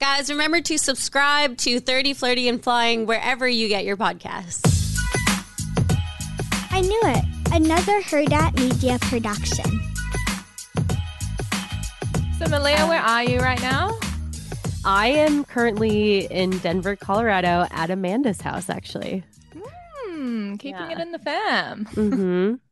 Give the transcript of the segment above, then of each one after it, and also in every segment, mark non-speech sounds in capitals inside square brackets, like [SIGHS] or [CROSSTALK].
Guys, remember to subscribe to 30 Flirty and Flying wherever you get your podcasts. I knew it. Another Hurrdat Media production. So, Malia, where are you right now? I am currently in Denver, Colorado at Amanda's house, actually. Hmm, keeping Yeah. it in the fam. hmm [LAUGHS]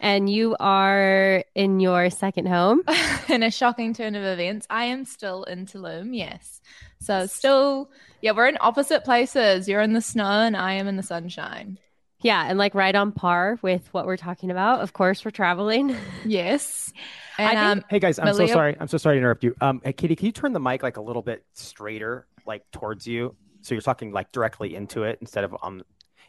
and you are in your second home. [LAUGHS] in a shocking turn of events, I am still in Tulum, yes. So, still, yeah, we're in opposite places. You're in the snow, and I am in the sunshine. Yeah, and like right on par with what we're talking about. Of course, we're traveling. [LAUGHS] Yes. And think- um, Hey guys, I'm so sorry. I'm so sorry to interrupt you. Um, hey, Katie, can you turn the mic like a little bit straighter, like towards you, so you're talking like directly into it instead of um,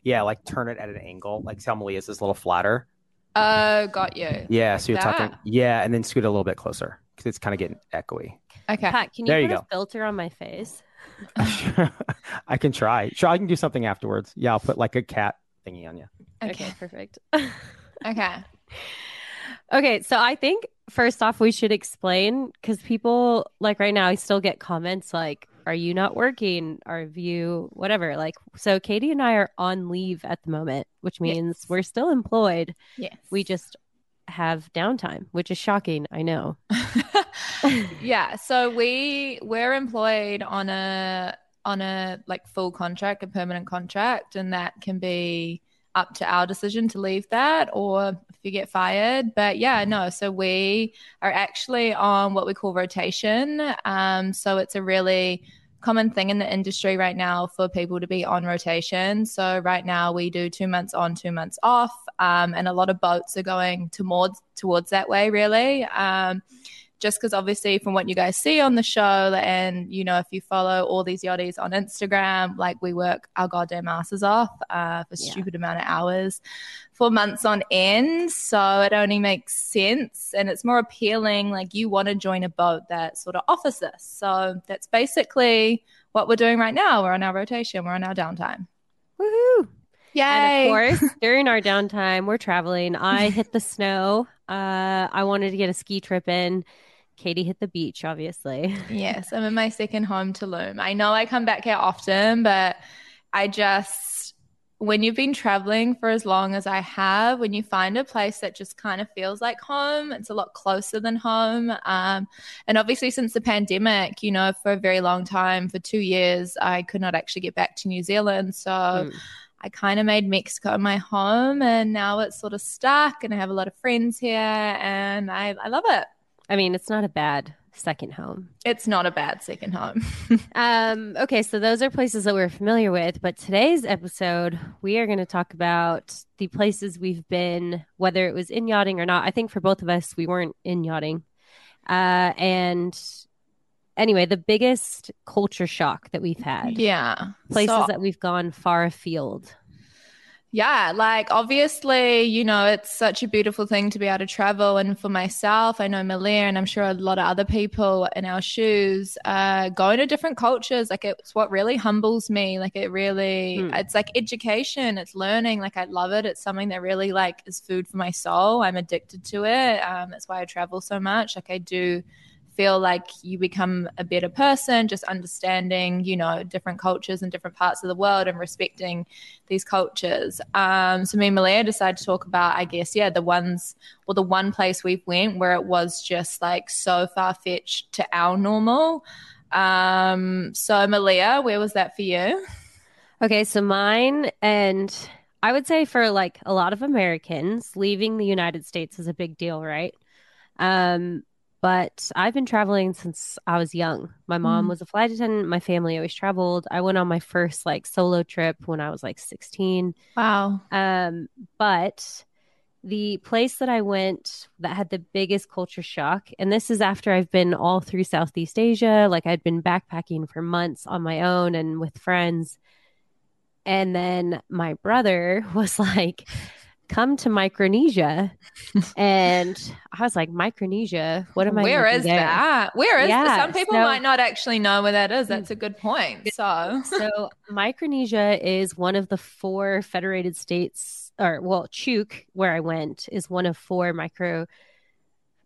yeah, like turn it at an angle, like tell Malia's is a little flatter. Oh, got you. Yeah, so you're talking, yeah, and then scoot a little bit closer because it's kind of getting echoey. Okay. Pat, can you There put you a filter on my face? [LAUGHS] I can try. Sure, I can do something afterwards. Yeah, I'll put like a cat thingy on you. Okay. perfect. [LAUGHS] [LAUGHS] Okay. Okay, so I think first off, we should explain because people like right now, I still get comments like, Are you not working? Are you whatever? Like, so Katie and I are on leave at the moment, which means Yes. we're still employed. Yes. We just have downtime, which is shocking. I know. [LAUGHS] [LAUGHS] yeah so we we're employed on a on a like full contract a permanent contract and that can be up to our decision to leave that or if you get fired but yeah no so we are actually on what we call rotation um so it's a really common thing in the industry right now for people to be on rotation. So right now we do two months on two months off um, and a lot of boats are going towards towards that way really. Um, just because obviously from what you guys see on the show and you know if you follow all these yachties on instagram like we work our goddamn asses off uh, for Yeah. stupid amount of hours for months on end so it only makes sense and it's more appealing like you want to join a boat that sort of offers this so that's basically what we're doing right now we're on our rotation we're on our downtime Woohoo! Yay! And of course, [LAUGHS] during our downtime, we're traveling. I hit the snow. Uh, I wanted to get a ski trip in. Katie hit the beach, obviously. [LAUGHS] Yes, I'm in my second home, Tulum. I know I come back here often, but I just, when you've been traveling for as long as I have, when you find a place that just kind of feels like home, it's a lot closer than home. Um, and obviously, since the pandemic, you know, for a very long time, for two years, I could not actually get back to New Zealand. So, Mm. I kind of made Mexico my home, and now it's sort of stuck, and I have a lot of friends here, and I, I love it. I mean, it's not a bad second home. It's not a bad second home. [LAUGHS] Um, okay, so those are places that we're familiar with, but today's episode, we are going to talk about the places we've been, whether it was in yachting or not. I think for both of us, we weren't in yachting. Uh, and anyway, the biggest culture shock that we've had, yeah. places So- that we've gone far afield. Yeah, like obviously, you know, it's such a beautiful thing to be able to travel. And for myself, I know Malia, and I'm sure a lot of other people in our shoes, uh, going to different cultures, like it's what really humbles me. Like it really, Hmm. it's like education, it's learning. Like I love it. It's something that really like is food for my soul. I'm addicted to it. Um, that's why I travel so much. Like I do feel like you become a better person just understanding you know different cultures and different parts of the world and respecting these cultures. Um so me and Malia decided to talk about i guess yeah the ones or the one place we've went where it was just like so far-fetched to our normal. Um so Malia where was that for you? Okay, so mine and I would say for like a lot of Americans, leaving the United States is a big deal, right? Um, but I've been traveling since I was young. My mom Mm. was a flight attendant, my family always traveled. I went on my first like solo trip when I was like 16. wow Um, but the place that I went that had the biggest culture shock, and this is after I've been all through Southeast Asia, like I'd been backpacking for months on my own and with friends. And then my brother [LAUGHS] was like, come to Micronesia. and I was like, Micronesia? What am I Where is there? that? Where is Yeah, Some people so- might not actually know where that is. That's a good point. So, [LAUGHS] so Micronesia is one of the four federated states, or well, Chuuk, where I went, is one of four micro.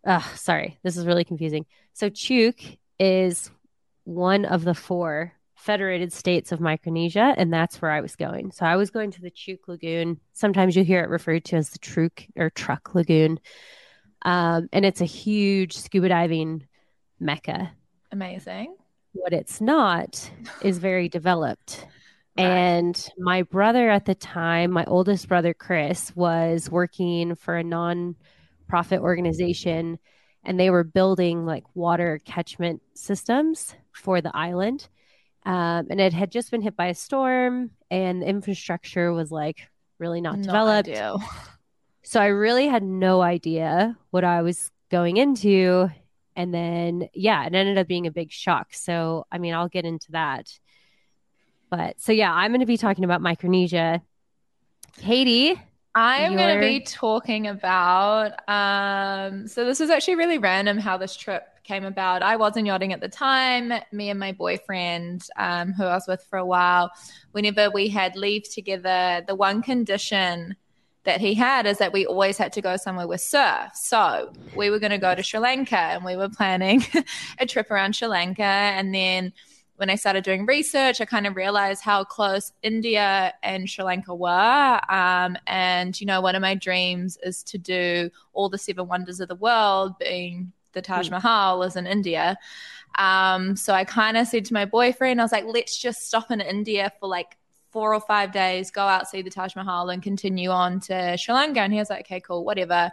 Uh, sorry, this is really confusing. So Chuuk is one of the four federated states of Micronesia, and that's where I was going. So I was going to the Chuuk Lagoon. Sometimes you hear it referred to as the Truk or Truck Lagoon, um, and it's a huge scuba diving mecca amazing. what it's not is very developed. [LAUGHS] Right. And my brother at the time, my oldest brother Chris, was working for a non-profit organization and they were building like water catchment systems for the island. Um, and it had just been hit by a storm and the infrastructure was like really not No developed. idea. [LAUGHS] So I really had no idea what I was going into. And then, yeah, it ended up being a big shock. So, I mean, I'll get into that. But so, yeah, I'm going to be talking about Micronesia. Katie, I'm going to be talking about. Um, so this is actually really random how this trip came about. I wasn't yachting at the time. Me and my boyfriend, um, who I was with for a while, whenever we had leave together, the one condition that he had is that we always had to go somewhere with surf. So we were going to go to Sri Lanka, and we were planning [LAUGHS] a trip around Sri Lanka, and then when I started doing research, I kind of realized how close India and Sri Lanka were. Um, and, you know, one of my dreams is to do all the seven wonders of the world, being the Taj Mahal is in India. Um, so I kind of said to my boyfriend, I was like, let's just stop in India for like four or five days, go out, see the Taj Mahal, and continue on to Sri Lanka. And he was like, okay, cool, whatever.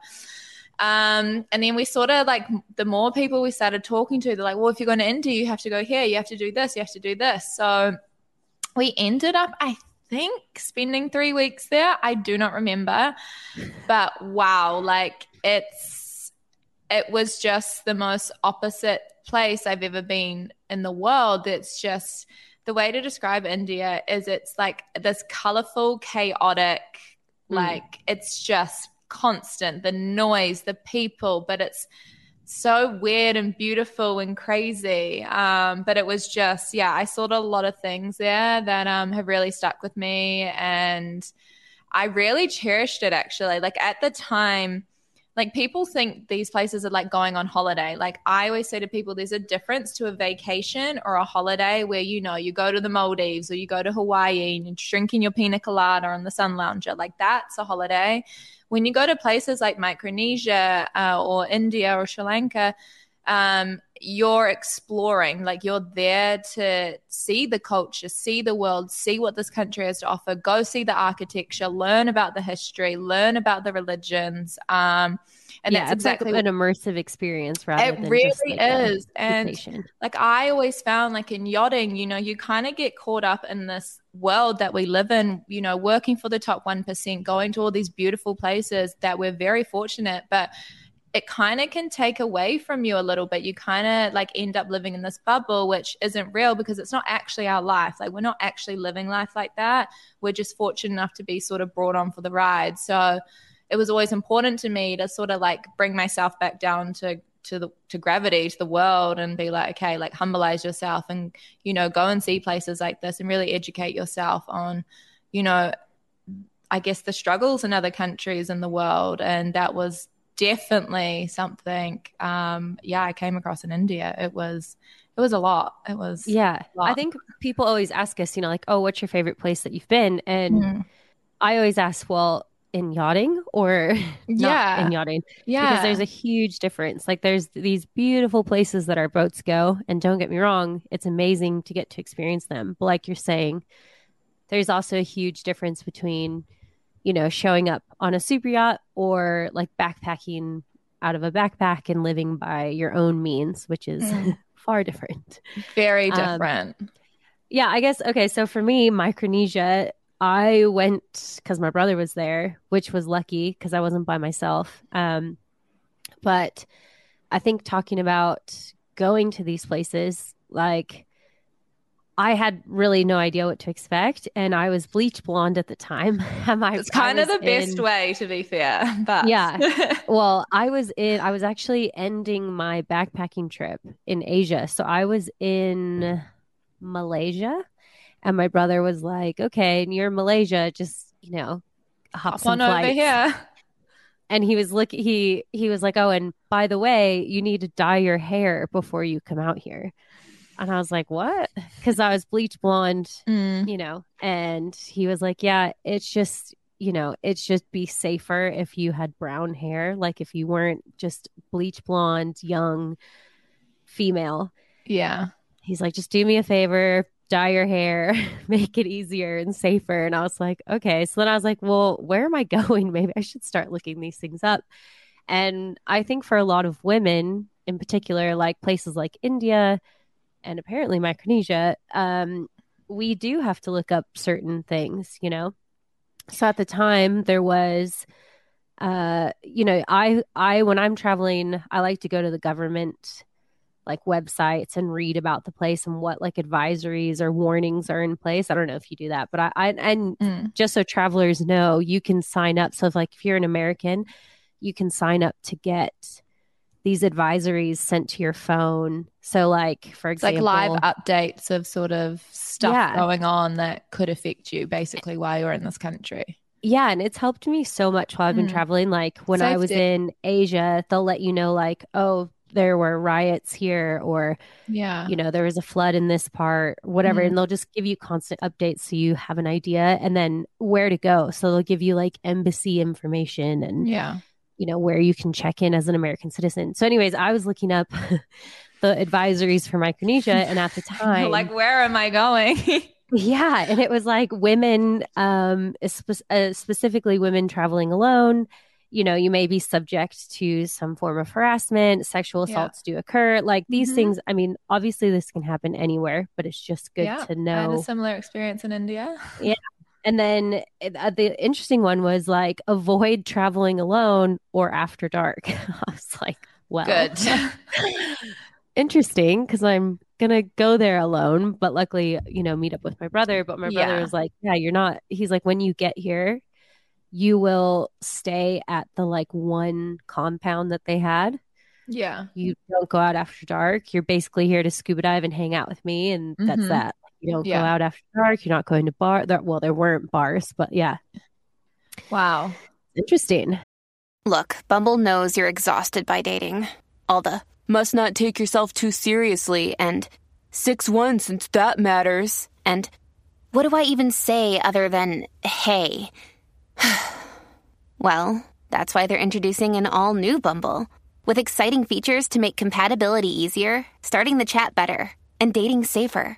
Um, and then we sort of like the more people we started talking to, they're like, well, if you're going to India, you have to go here, you have to do this, you have to do this. So we ended up, I think, spending three weeks there. I do not remember, but wow, like it's it was just the most opposite place I've ever been in the world. It's just the way to describe India is it's like this colorful, chaotic, Mm. like it's just constant the noise, the people, but it's so weird and beautiful and crazy. Um, but it was just, yeah, I saw a lot of things there that um, have really stuck with me. And I really cherished it actually. Like at the time, like people think these places are like going on holiday. Like I always say to people, there's a difference to a vacation or a holiday where you know you go to the Maldives or you go to Hawaii and you're drinking your pina colada on the sun lounger. Like that's a holiday. When you go to places like Micronesia uh, or India or Sri Lanka, um, you're exploring. Like you're there to see the culture, see the world, see what this country has to offer. Go see the architecture, learn about the history, learn about the religions. Um, and yeah, that's exactly like an immersive experience rather it than really just like is. And like I always found like in yachting, you know, you kind of get caught up in this world that we live in, you know, working for the top 1%, going to all these beautiful places that we're very fortunate, but it kind of can take away from you a little bit. You kind of like end up living in this bubble, which isn't real because it's not actually our life. Like we're not actually living life like that. We're just fortunate enough to be sort of brought on for the ride. So it was always important to me to sort of like bring myself back down to to the to gravity to the world and be like okay like humbleize yourself and you know go and see places like this and really educate yourself on you know i guess the struggles in other countries in the world and that was definitely something um yeah i came across in india it was it was a lot it was Yeah. I think people always ask us, you know, like, oh, what's your favorite place that you've been? And Mhm. I always ask, well, in yachting or [LAUGHS] yeah in yachting? yeah Because there's a huge difference. Like, there's these beautiful places that our boats go. And don't get me wrong, it's amazing to get to experience them. But like you're saying, there's also a huge difference between, you know, showing up on a super yacht or like backpacking out of a backpack and living by your own means, which is Mm. [LAUGHS] far different. very Um, different Yeah, I guess okay. So for me, Micronesia, I went because my brother was there, which was lucky because I wasn't by myself. Um, but I think talking about going to these places, like I had really no idea what to expect, and I was bleach blonde at the time. [LAUGHS] I, it's kind of the best in, way, to be fair. [LAUGHS] But yeah, [LAUGHS] well, I was in. I was actually ending my backpacking trip in Asia, so I was in Malaysia, and my brother was like, "Okay, you're Malaysia, just you know, hop, on over here." And he was look. He he was like, "Oh, and by the way, you need to dye your hair before you come out here." And I was like, what? [LAUGHS] Because I was bleach blonde, mm. you know. And he was like, yeah, it's just, you know, it's just be safer if you had brown hair. Like if you weren't just bleach blonde, young female. Yeah. He's like, just do me a favor, dye your hair, [LAUGHS] make it easier and safer. And I was like, okay. So then I was like, well, where am I [LAUGHS] going? Maybe I should start looking these things up. And I think for a lot of women in particular, like places like India, and apparently Micronesia, um, we do have to look up certain things, you know. So at the time, there was, uh, you know, I I when I'm traveling, I like to go to the government like websites and read about the place and what like advisories or warnings are in place. I don't know if you do that, but I, I and mm. just so travelers know, you can sign up. So if like if you're an American, you can sign up to get these advisories sent to your phone. So, like for example, like live updates of sort of stuff yeah. going on that could affect you, basically, while you're in this country. Yeah, and it's helped me so much while I've been mm. traveling. Like when Safety. I was in Asia, they'll let you know, like, oh, there were riots here, or yeah, you know, there was a flood in this part, whatever, mm. and they'll just give you constant updates so you have an idea, and then where to go. So they'll give you like embassy information and yeah you know, where you can check in as an American citizen. So, anyways, I was looking up [LAUGHS] the advisories for Micronesia, and at the [LAUGHS] time, like, where am I going? [LAUGHS] yeah, and it was like women, um, spe- uh, specifically women traveling alone. You know, you may be subject to some form of harassment, sexual assaults yeah. do occur. Like these mm-hmm. things, I mean, obviously this can happen anywhere, but it's just good yeah, to know. I had a similar experience in India. yeah. And then uh, the interesting one was like avoid traveling alone or after dark. [LAUGHS] I was like, well, good. [LAUGHS] interesting because I'm gonna go there alone, but luckily, you know, meet up with my brother. But my brother yeah. was like, yeah, you're not. He's like, when you get here, you will stay at the like one compound that they had. Yeah. You don't go out after dark. You're basically here to scuba dive and hang out with me, and that's mm-hmm. that. You don't yeah. go out after dark. You're not going to bar. There, well, there weren't bars, but yeah. Wow. Interesting. Look, Bumble knows you're exhausted by dating. All the must not take yourself too seriously and 6 1 since that matters. And what do I even say other than hey? [SIGHS] well, that's why they're introducing an all new Bumble with exciting features to make compatibility easier, starting the chat better, and dating safer.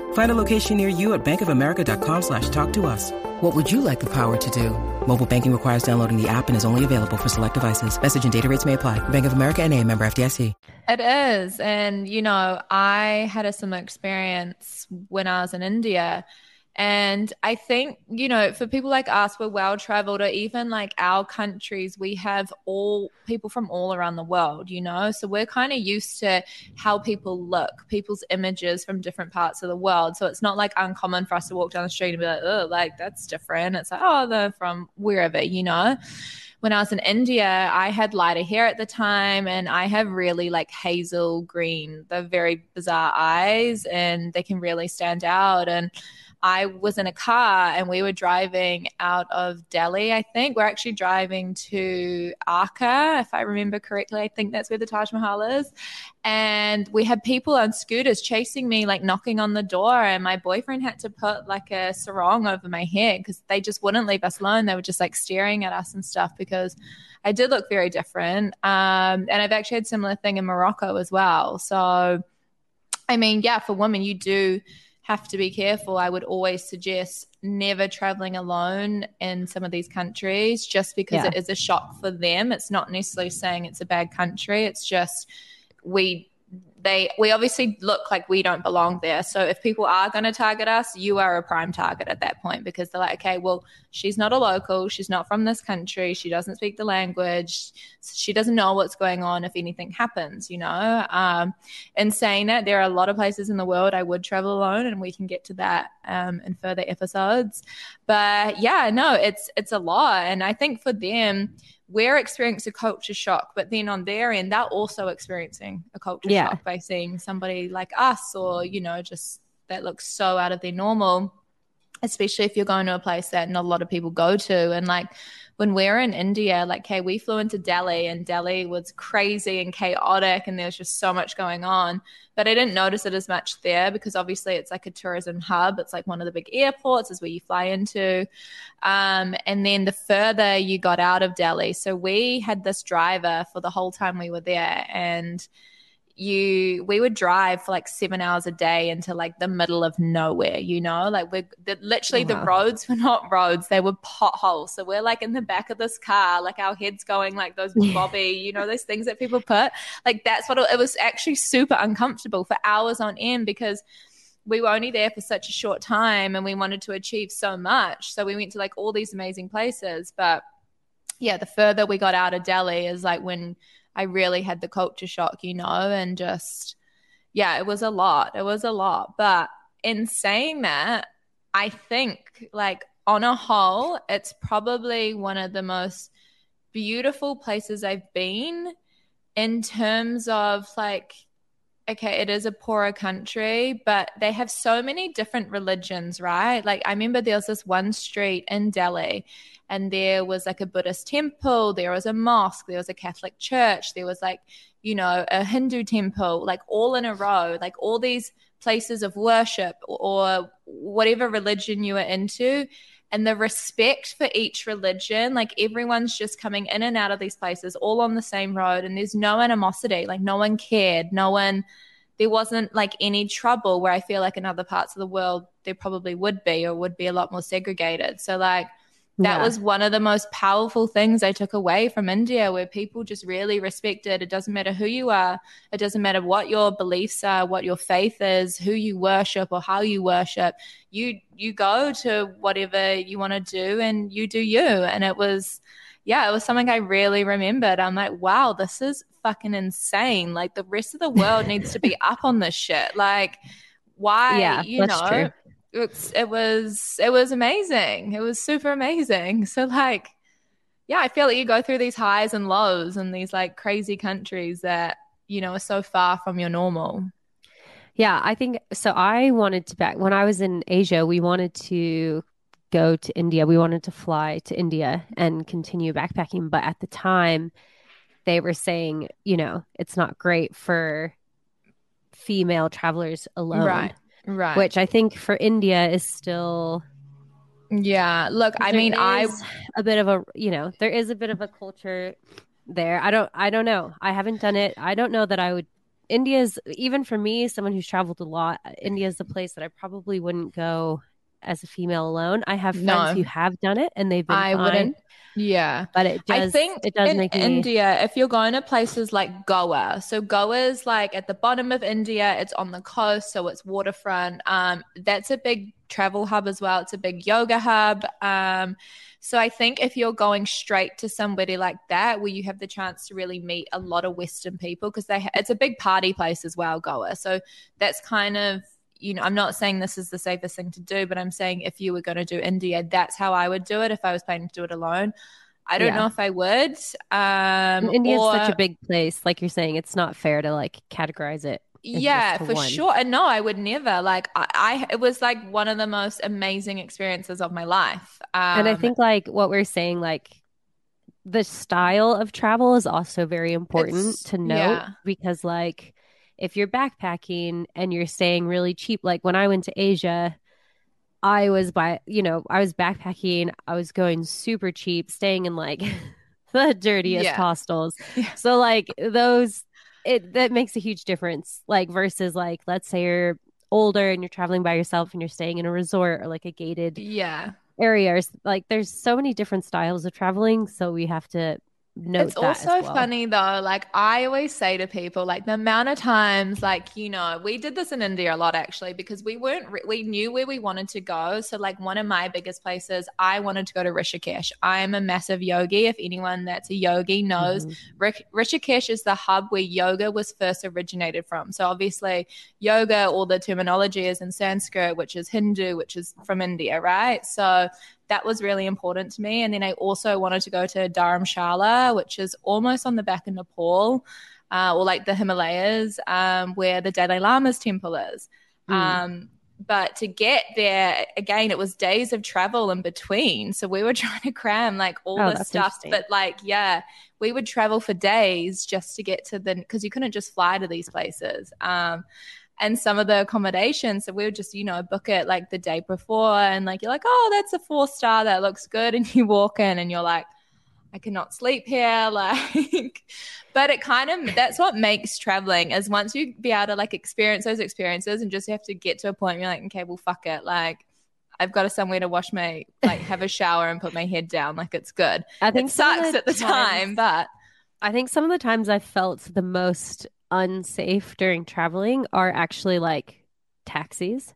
Find a location near you at bankofamerica.com slash talk to us. What would you like the power to do? Mobile banking requires downloading the app and is only available for select devices. Message and data rates may apply. Bank of America and a member FDIC. It is. And, you know, I had a similar experience when I was in India and I think, you know, for people like us, we're well traveled, or even like our countries, we have all people from all around the world, you know? So we're kind of used to how people look, people's images from different parts of the world. So it's not like uncommon for us to walk down the street and be like, oh, like that's different. It's like, oh, they're from wherever, you know? when I was in India, I had lighter hair at the time and I have really like hazel green, they're very bizarre eyes and they can really stand out. And I was in a car and we were driving out of Delhi, I think. We're actually driving to Agra, if I remember correctly. I think that's where the Taj Mahal is. And we had people on scooters chasing me, like knocking on the door. And my boyfriend had to put like a sarong over my head because they just wouldn't leave us alone. They were just like staring at us and stuff because I did look very different. Um, and I've actually had similar thing in Morocco as well. So, I mean, yeah, for women, you do have to be careful. I would always suggest never traveling alone in some of these countries just because yeah. it is a shock for them. It's not necessarily saying it's a bad country. It's just we they we obviously look like we don't belong there. So if people are going to target us, you are a prime target at that point because they're like, okay, well, she's not a local, she's not from this country, she doesn't speak the language, she doesn't know what's going on if anything happens, you know. Um, and saying that, there are a lot of places in the world I would travel alone, and we can get to that um, in further episodes. But yeah, no, it's it's a lot, and I think for them we're experiencing a culture shock, but then on their end, they're also experiencing a culture yeah. shock by seeing somebody like us or, you know, just that looks so out of their normal, especially if you're going to a place that not a lot of people go to. And like when we were in India, like, hey, we flew into Delhi and Delhi was crazy and chaotic and there was just so much going on. But I didn't notice it as much there because obviously it's like a tourism hub. It's like one of the big airports, is where you fly into. Um, and then the further you got out of Delhi, so we had this driver for the whole time we were there. And you we would drive for like seven hours a day into like the middle of nowhere you know? Like we're the, literally the roads [LAUGHS] were not roads they were potholes. So we're like in the back of this car like our heads going like those bobby you know those things that people put? Like that's what it, it was actually super uncomfortable for hours on end because we were only there for such a short time and we wanted to achieve so much. So we went to like all these amazing places. But yeah the further we got out of delhi is like when I really had the culture shock, you know, and just, yeah, it was a lot. It was a lot. But in saying that, I think, like, on a whole, it's probably one of the most beautiful places I've been in terms of like okay, it is a poorer country, but they have so many different religions, right? Like I remember there was this one street in Delhi and there was like a Buddhist temple, there was a mosque, there was a Catholic church, there was like, you know, a Hindu temple, like all in a row, like all these places of worship or whatever religion you were into. And the respect for each religion like everyone's just coming in and out of these places all on the same road and there's no animosity like no one cared no one there wasn't like any trouble where i feel like in other parts of the world there probably would be or would be a lot more segregated. So like that yeah. was one of the most powerful things I took away from India, where people just really respected. It doesn't matter who you are, it doesn't matter what your beliefs are, what your faith is, who you worship or how you worship. You you go to whatever you want to do, and you do you. And it was, yeah, it was something I really remembered. I'm like, wow, this is fucking insane. Like the rest of the world needs to be [LAUGHS] up on this shit. Like, why? Yeah, you know. True it's it was it was amazing. It was super amazing. [LAUGHS] So like yeah, I feel like you go through these highs and lows and these like crazy countries that, you know, are so far from your normal. Yeah, I think so. I wanted to back when I was in Asia, we wanted to go to India. We wanted to fly to India and continue backpacking. But at the time, they were saying, you know, it's not great for female travelers alone. Right. Right. Which I think for India is still yeah. Look, I mean, I a bit of a, you know, there is a bit of a culture there. I don't I don't know. I haven't done it. I don't know that I would India's even for me, someone who's traveled a lot, India's the place that I probably wouldn't go as a female alone. I have friends no. who have done it and they've been I fine. wouldn't yeah. But it does, I think it does in make me... India, if you're going to places like Goa, so Goa is like at the bottom of India, it's on the coast, so it's waterfront. Um, that's a big travel hub as well. It's a big yoga hub. Um, so I think if you're going straight to somebody like that, where you have the chance to really meet a lot of Western people, because they it's a big party place as well, Goa. So that's kind of you know, I'm not saying this is the safest thing to do, but I'm saying if you were going to do India, that's how I would do it if I was planning to do it alone. I don't yeah. know if I would. Um, India is such a big place, like you're saying. It's not fair to like categorize it yeah, for one. sure. And no, I would never. Like, I, I, it was like one of the most amazing experiences of my life. Um, and I think like what we're saying, like the style of travel is also very important to note yeah. because like if you're backpacking and you're staying really cheap, like when I went to Asia, I was by you know, I was backpacking, I was going super cheap, staying in like [LAUGHS] the dirtiest Yeah. hostels. Yeah. So like those it that makes a huge difference. Like versus like let's say you're older and you're traveling by yourself and you're staying in a resort or like a gated yeah. areas. Like there's so many different styles of traveling, so we have to note it's also well. funny though like i always say to people like the amount of times like you know we did this in india a lot actually because we weren't re- we knew where we wanted to go so like one of my biggest places i wanted to go to rishikesh i'm a massive yogi if anyone that's a yogi knows Mhm. Rik- Rishikesh is the hub where yoga was first originated from. So obviously, yoga, all the terminology is in Sanskrit, which is Hindu, which is from India, right? So that was really important to me. And then I also wanted to go to Dharamshala, which is almost on the back of Nepal, uh, or like the Himalayas, um, where the Dalai Lama's temple is. Mm. Um, but to get there, again, it was days of travel in between. So we were [LAUGHS] trying to cram like all Oh, this stuff. But like, yeah, we would travel for days just to get to the, because you couldn't just fly to these places. Um, and some of the accommodations, so we would just, you know, book it like the day before and like, you're like, oh, that's a four star, that looks good. [LAUGHS] And you walk in and you're like, I cannot sleep here. [LAUGHS] Like, but it kind of that's what makes traveling is once you be able to like experience those experiences and just have to get to a point where you're like, okay, well, fuck it. Like, I've got a somewhere to wash my like have a shower and put my head down. Like, it's good. I think It sucks at the time, but I think some of the times I felt the most unsafe during traveling are actually like taxis.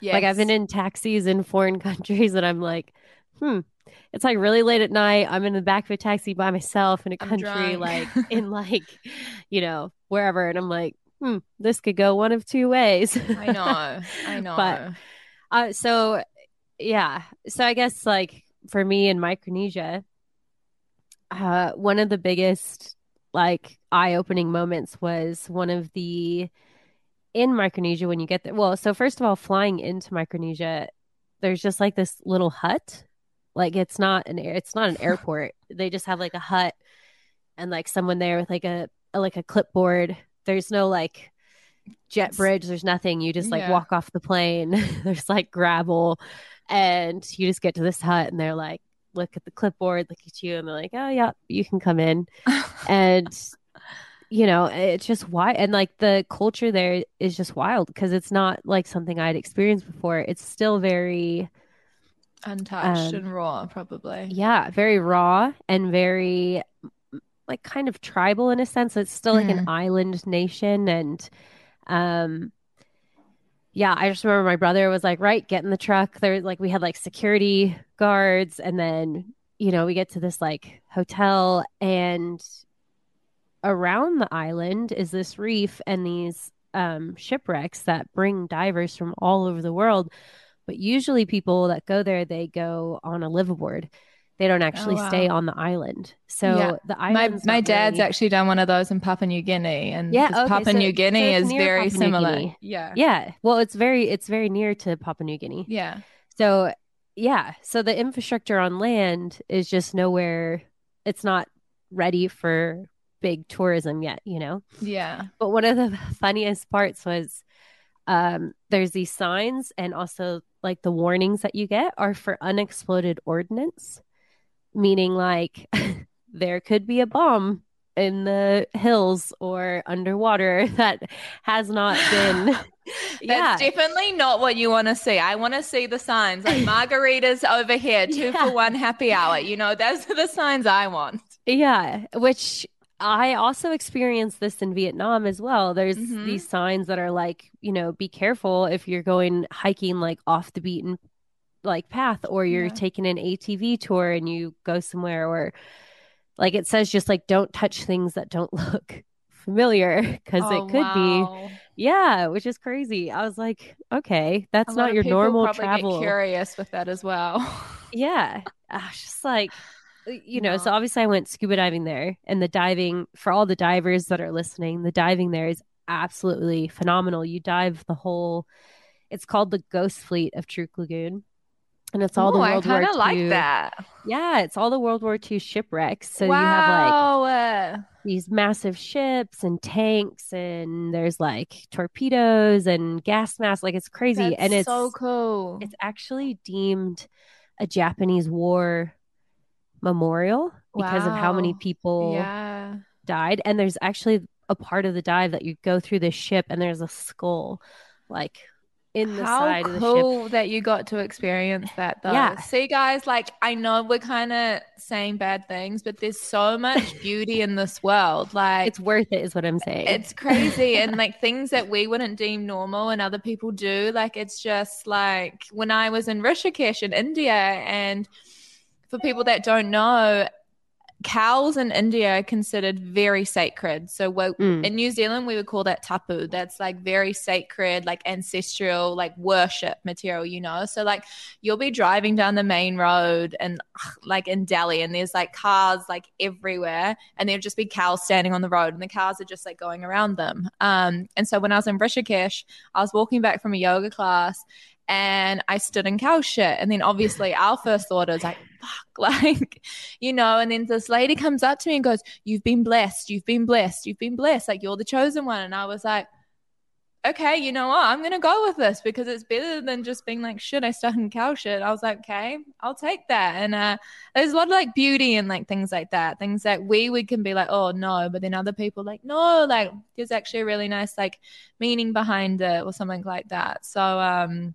yes. Like I've been in taxis in foreign [LAUGHS] countries and I'm like, hmm, it's like really late at night. I'm in the back of a taxi by myself in a I'm country, drunk. like [LAUGHS] in like, you know, wherever. And I'm like, hmm, this could go one of two ways. I know, [LAUGHS] I know. But Uh, so yeah, so I guess like for me in Micronesia, uh, one of the biggest like eye-opening moments was one of the in Micronesia when you get there. Well, so first of all, flying into Micronesia, there's just like this little hut. Like it's not an it's not an [LAUGHS] airport. they just have like a hut and like someone there with like a like a clipboard. There's no like jet bridge. There's nothing. You just like Yeah. walk off the plane. [LAUGHS] There's like gravel, and you just get to this hut, and they're like, look at the clipboard, look at you, and they're like, oh yeah, you can come in, [LAUGHS] and you know, it's just why, and like the culture there is just wild because it's not like something I'd experienced before. It's still very, Untouched um, and raw, probably. yeah, very raw and very like kind of tribal in a sense. It's still like an island nation and um yeah, I just remember my brother was like, right, get in the truck. There like we had like security guards and then, you know, we get to this like hotel and around the island is this reef and these um shipwrecks that bring divers from all over the world. But usually people that go there, they go on a liveaboard. They don't actually wow. stay on the island. So Yeah. the My my dad's really- actually done one of those in Papua New Guinea, and yeah, okay, Papua so- New Guinea it's is very Papua similar. Yeah, Yeah. Well, it's very it's very near to Papua New Guinea. yeah, So yeah, so the infrastructure on land is just nowhere. It's not ready for big tourism yet, you know. yeah. But one of the [LAUGHS] funniest parts was um there's these signs and also like the warnings that you get are for unexploded ordnance, meaning like [LAUGHS] there could be a bomb in the hills or underwater [LAUGHS] that has not [SIGHS] been [LAUGHS] That's definitely not what you want to see. I want to see the signs like margaritas over here, two Yeah. for one happy hour. You know, those are the signs I want. Yeah, which I also experienced this in Vietnam as well. There's Mhm. these signs that are like, you know, be careful if you're going hiking like off the beaten like path or you're Yeah. taking an ATV tour and you go somewhere or like it says just like don't touch things that don't [LAUGHS] look familiar because Oh, it could be yeah, which is crazy. I was like, okay, that's not your normal probably travel. Get curious with that as well. [LAUGHS] Yeah. I was just like, uh, you know, so obviously I went scuba diving there, and the diving for all the divers that are listening, the diving there is absolutely phenomenal. You dive the whole. It's called the Ghost Fleet of Truk Lagoon, and it's all Ooh, the I World War kind of like that. Yeah, it's all the World War II shipwrecks. So you have like wow. Uh, these massive ships and tanks, and there's like torpedoes and gas masks. Like it's crazy, and it's so cool. it's actually deemed a Japanese war memorial because of how many people yeah. died. And there's actually a part of the dive that you go through the ship, and there's a skull like in the How side of the ship. cool that you got to experience that though. Yeah. See guys, like I know we're kind of saying bad things, but there's so much [LAUGHS] beauty in this world. Like It's worth it, is what I'm saying. it's crazy and like things that we wouldn't deem normal and other people do like it's just like when i was in rishikesh in india and for people that don't know cows in india are considered very sacred. So Mm. in new zealand we would call that tapu. That's like very sacred like ancestral like worship material you know? So like you'll be driving down the main road and like in delhi and there's like cars like everywhere and there'll just be cows standing on the road and the cows are just like going around them. Um and so when i was in rishikesh i was walking back from a yoga class and I stood in cow shit. And then obviously our first thought is like, fuck, [LAUGHS] like, you know, and then this lady comes up to me and goes, You've been blessed, you've been blessed, you've been blessed, like you're the chosen one. And I was like, Okay, you know what? I'm gonna go with this because it's better than just being like shit, I stuck in cow shit. I was like, okay, I'll take that. And uh there's a lot of like beauty and like things like that. Things that we we can be like, oh no, but then other people like, no, like there's actually a really nice like meaning behind it or something like that. So um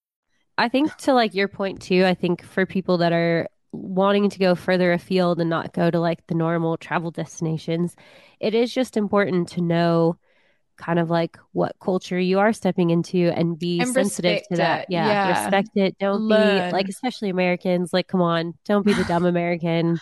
I think to like your point too, I think for people that are wanting to go further afield and not go to like the normal travel destinations, it is just important to know kind of like what culture you are stepping into and be And sensitive to that. Yeah, Yeah. respect it. Don't Learn. be like especially Americans, like come on, don't be the dumb American.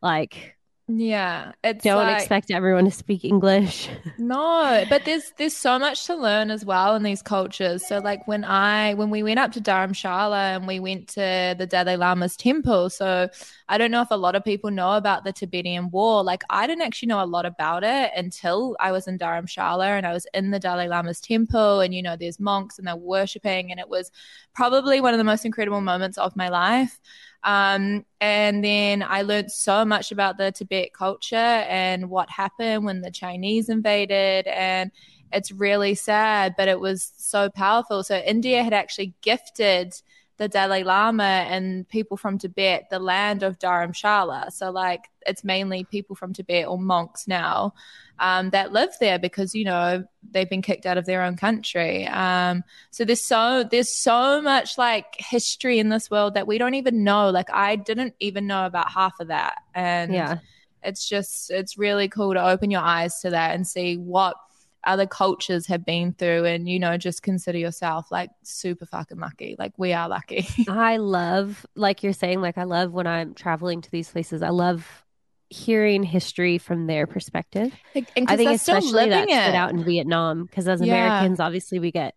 Like Yeah. It's don't like, expect everyone to speak English. [LAUGHS] No, but there's there's so much to learn as well in these cultures. So like when I when we went up to Dharamshala and we went to the Dalai Lama's temple. So I don't know if a lot of people know about the Tibetan War. Like I didn't actually know a lot about it until I was in Dharamshala and I was in the Dalai Lama's temple and you know there's monks and they're worshiping and it was probably one of the most incredible moments of my life. Um, and then I learned so much about the Tibet culture and what happened when the Chinese invaded. And it's really sad, but it was so powerful. So India had actually gifted the Dalai Lama and people from Tibet the land of Dharamshala. So like it's mainly people from Tibet or monks now um, that live there because you know they've been kicked out of their own country. Um, so there's so there's so much like history in this world that we don't even know. Like I didn't even know about half of that, and Yeah. it's just it's really cool to open your eyes to that and see what other cultures have been through and you know just consider yourself like super fucking lucky like we are lucky [LAUGHS] I love, like you're saying, like I love when I'm traveling to these places. I love hearing history from their perspective. Like, I think especially that stood out in Vietnam because as Yeah. Americans, obviously we get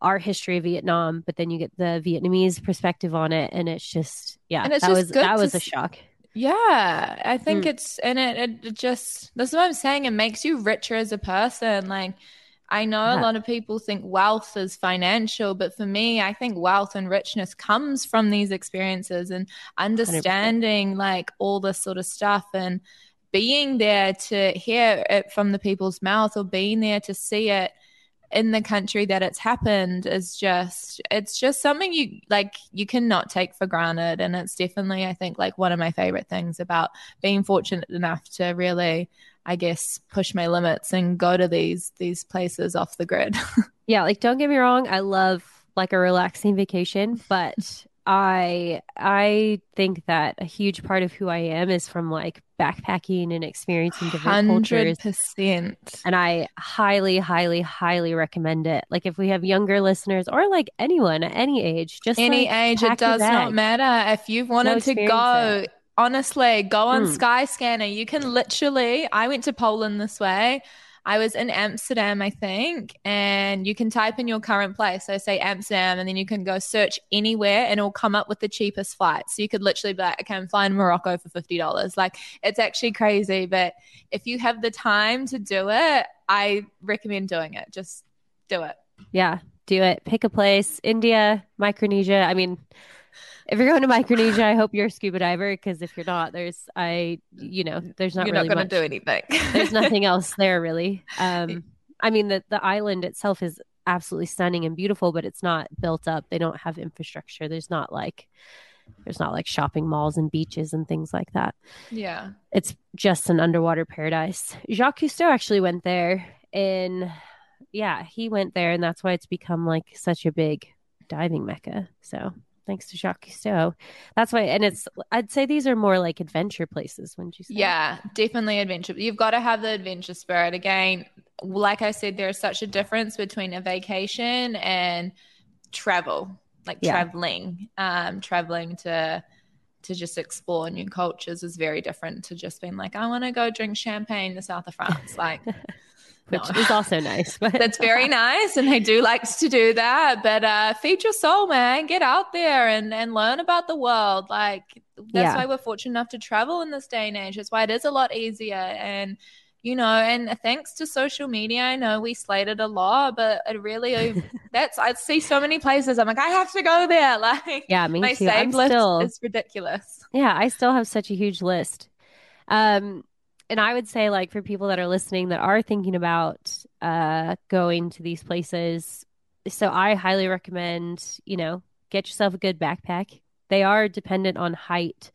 our history of Vietnam, but then you get the Vietnamese perspective on it, and it's just yeah, And it's that just was that was a shock. Yeah, I think Mm. it's and it, it just that's what I'm saying. It makes you richer as a person. Like I know a lot of people think wealth is financial, but for me, I think wealth and richness comes from these experiences and understanding like all this sort of stuff and being there to hear it from the people's mouth or being there to see it in the country that it's happened is just it's just something you like you cannot take for granted. And it's definitely i think like one of my favorite things about being fortunate enough to really i guess push my limits and go to these these places off the grid. [LAUGHS] Yeah like don't get me wrong i love like a relaxing vacation but I I think that a huge part of who I am is from like backpacking and experiencing different 100%. cultures. And I highly, highly, highly recommend it. Like if we have younger listeners or like anyone at any age, just any like, age, it does not matter. If you've wanted to go, it. honestly, go on Mm. Skyscanner. You can literally, I went to Poland this way. I was in Amsterdam, I think, and you can type in your current place. So say Amsterdam, and then you can go search anywhere and it'll come up with the cheapest flight. So you could literally be like, okay, I'm flying Morocco for $50. Like it's actually crazy. But if you have the time to do it, I recommend doing it. Just do it. Yeah, do it. Pick a place. India, Micronesia. I mean, if you're going to Micronesia, I hope you're a scuba diver because if you're not, there's I you know, there's not You're really not going to do anything. there's nothing [LAUGHS] else there really. Um I mean the the island itself is absolutely stunning and beautiful, but it's not built up. They don't have infrastructure. There's not like there's not like shopping malls and beaches and things like that. yeah. It's just an underwater paradise. Jacques Cousteau actually went there in yeah, he went there and that's why it's become like such a big diving mecca. So thanks to Jacques Cousteau. That's why and it's I'd say these are more like adventure places, wouldn't you say? Yeah, definitely adventure. You've got to have the adventure spirit. Again, like I said, there's such a difference between a vacation and travel, like Yeah. traveling. Um, traveling to to just explore new cultures is very different to just being like, I want to go drink champagne in the south of France. Like, [LAUGHS] Which no. is also nice. But [LAUGHS] That's very nice, and I do like to do that. But uh, feed your soul, man. Get out there and and learn about the world. Like that's Yeah. why we're fortunate enough to travel in this day and age. That's why it is a lot easier. And you know, and thanks to social media, I know we slated a lot, but it really [LAUGHS] that's I see so many places. I'm like, I have to go there. [LAUGHS] Like, Yeah, me my too. I'm list still- is ridiculous. Yeah, I still have such a huge list. Um, and I would say, like, for people that are listening that are thinking about uh, going to these places, so I highly recommend, you know, get yourself a good backpack. They are dependent on height.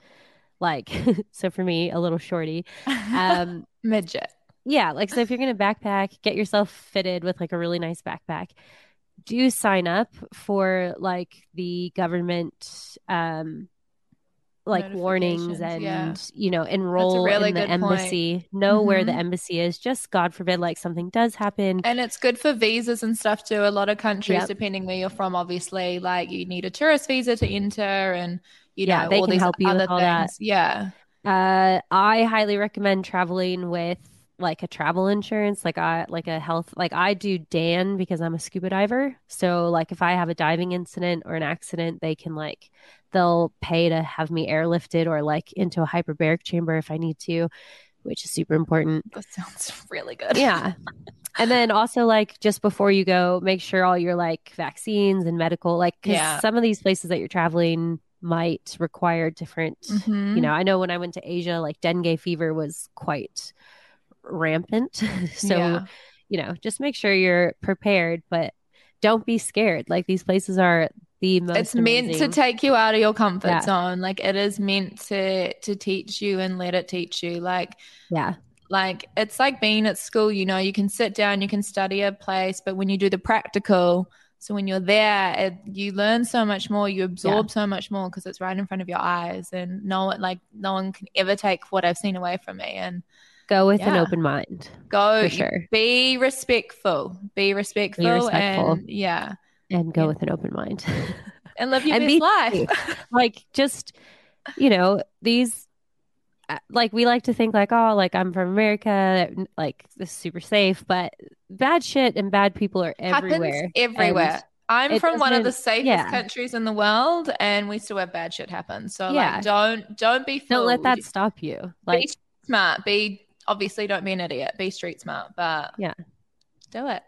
Like, [LAUGHS] so for me, a little shorty. Um, [LAUGHS] Midget. yeah, like, so if you're going to backpack, get yourself fitted with like a really nice backpack. Do sign up for like the government, um, like warnings and yeah. you know enroll really in the good point. embassy know where the Mhm. embassy is just god forbid like something does happen And it's good for visas and stuff too. A lot of countries, Yep. depending where you're from, obviously, like you need a tourist visa to enter, and you Yeah, know they all can these help you with other all that. things. Yeah, uh i highly recommend traveling with like a travel insurance like i like a health like i do dan because i'm a scuba diver so like if i have a diving incident or an accident they can like they'll pay to have me airlifted or like into a hyperbaric chamber if i need to which is super important that sounds really good. yeah [LAUGHS] and then also like just before you go make sure all your like vaccines and medical like because Yeah. some of these places that you're traveling might require different Mhm. you know i know when i went to asia like dengue fever was quite rampant [LAUGHS] so Yeah. you know just make sure you're prepared but don't be scared like these places are the most it's meant to take you out of your comfort Yeah. zone. Like it is meant to to teach you and let it teach you. Like yeah like it's like being at school you know you can sit down you can study a place but when you do the practical so when you're there it, you learn so much more you absorb so much more because it's right in front of your eyes and no one like no one can ever take what i've seen away from me and go with an open mind go For sure. be respectful be respectful, respectful. and yeah and go Yeah. with an open mind [LAUGHS] and live your And best be life [LAUGHS] like just you know these uh, like we like to think like oh like i'm from america like this is super safe but bad shit and bad people are everywhere happens everywhere I'm from one of the safest yeah. countries in the world, and we still have bad shit happen. So Yeah. like, don't don't be fooled. don't let that stop you be like smart. Be obviously don't be an idiot. Be street smart, but Yeah. do it.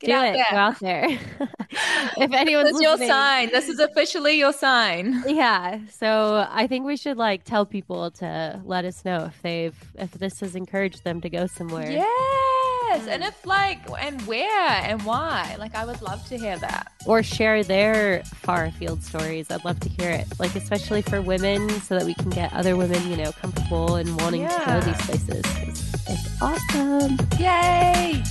Get Do out it. there. Go out there. [LAUGHS] [LAUGHS] if anyone's This is your sign. This is officially your sign. Yeah. So I think we should like tell people to let us know if they've if this has encouraged them to go somewhere. Yes. And mm. if like and where and why. Like I would love to hear that. Or share their far afield stories. I'd love to hear it. Like especially for women so that we can get other women, you know, comfortable and wanting to go Yeah. these places. It's awesome. Yay!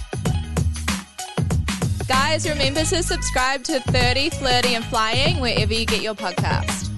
Guys, remember to subscribe to 30 Flirty and Flying wherever you get your podcast.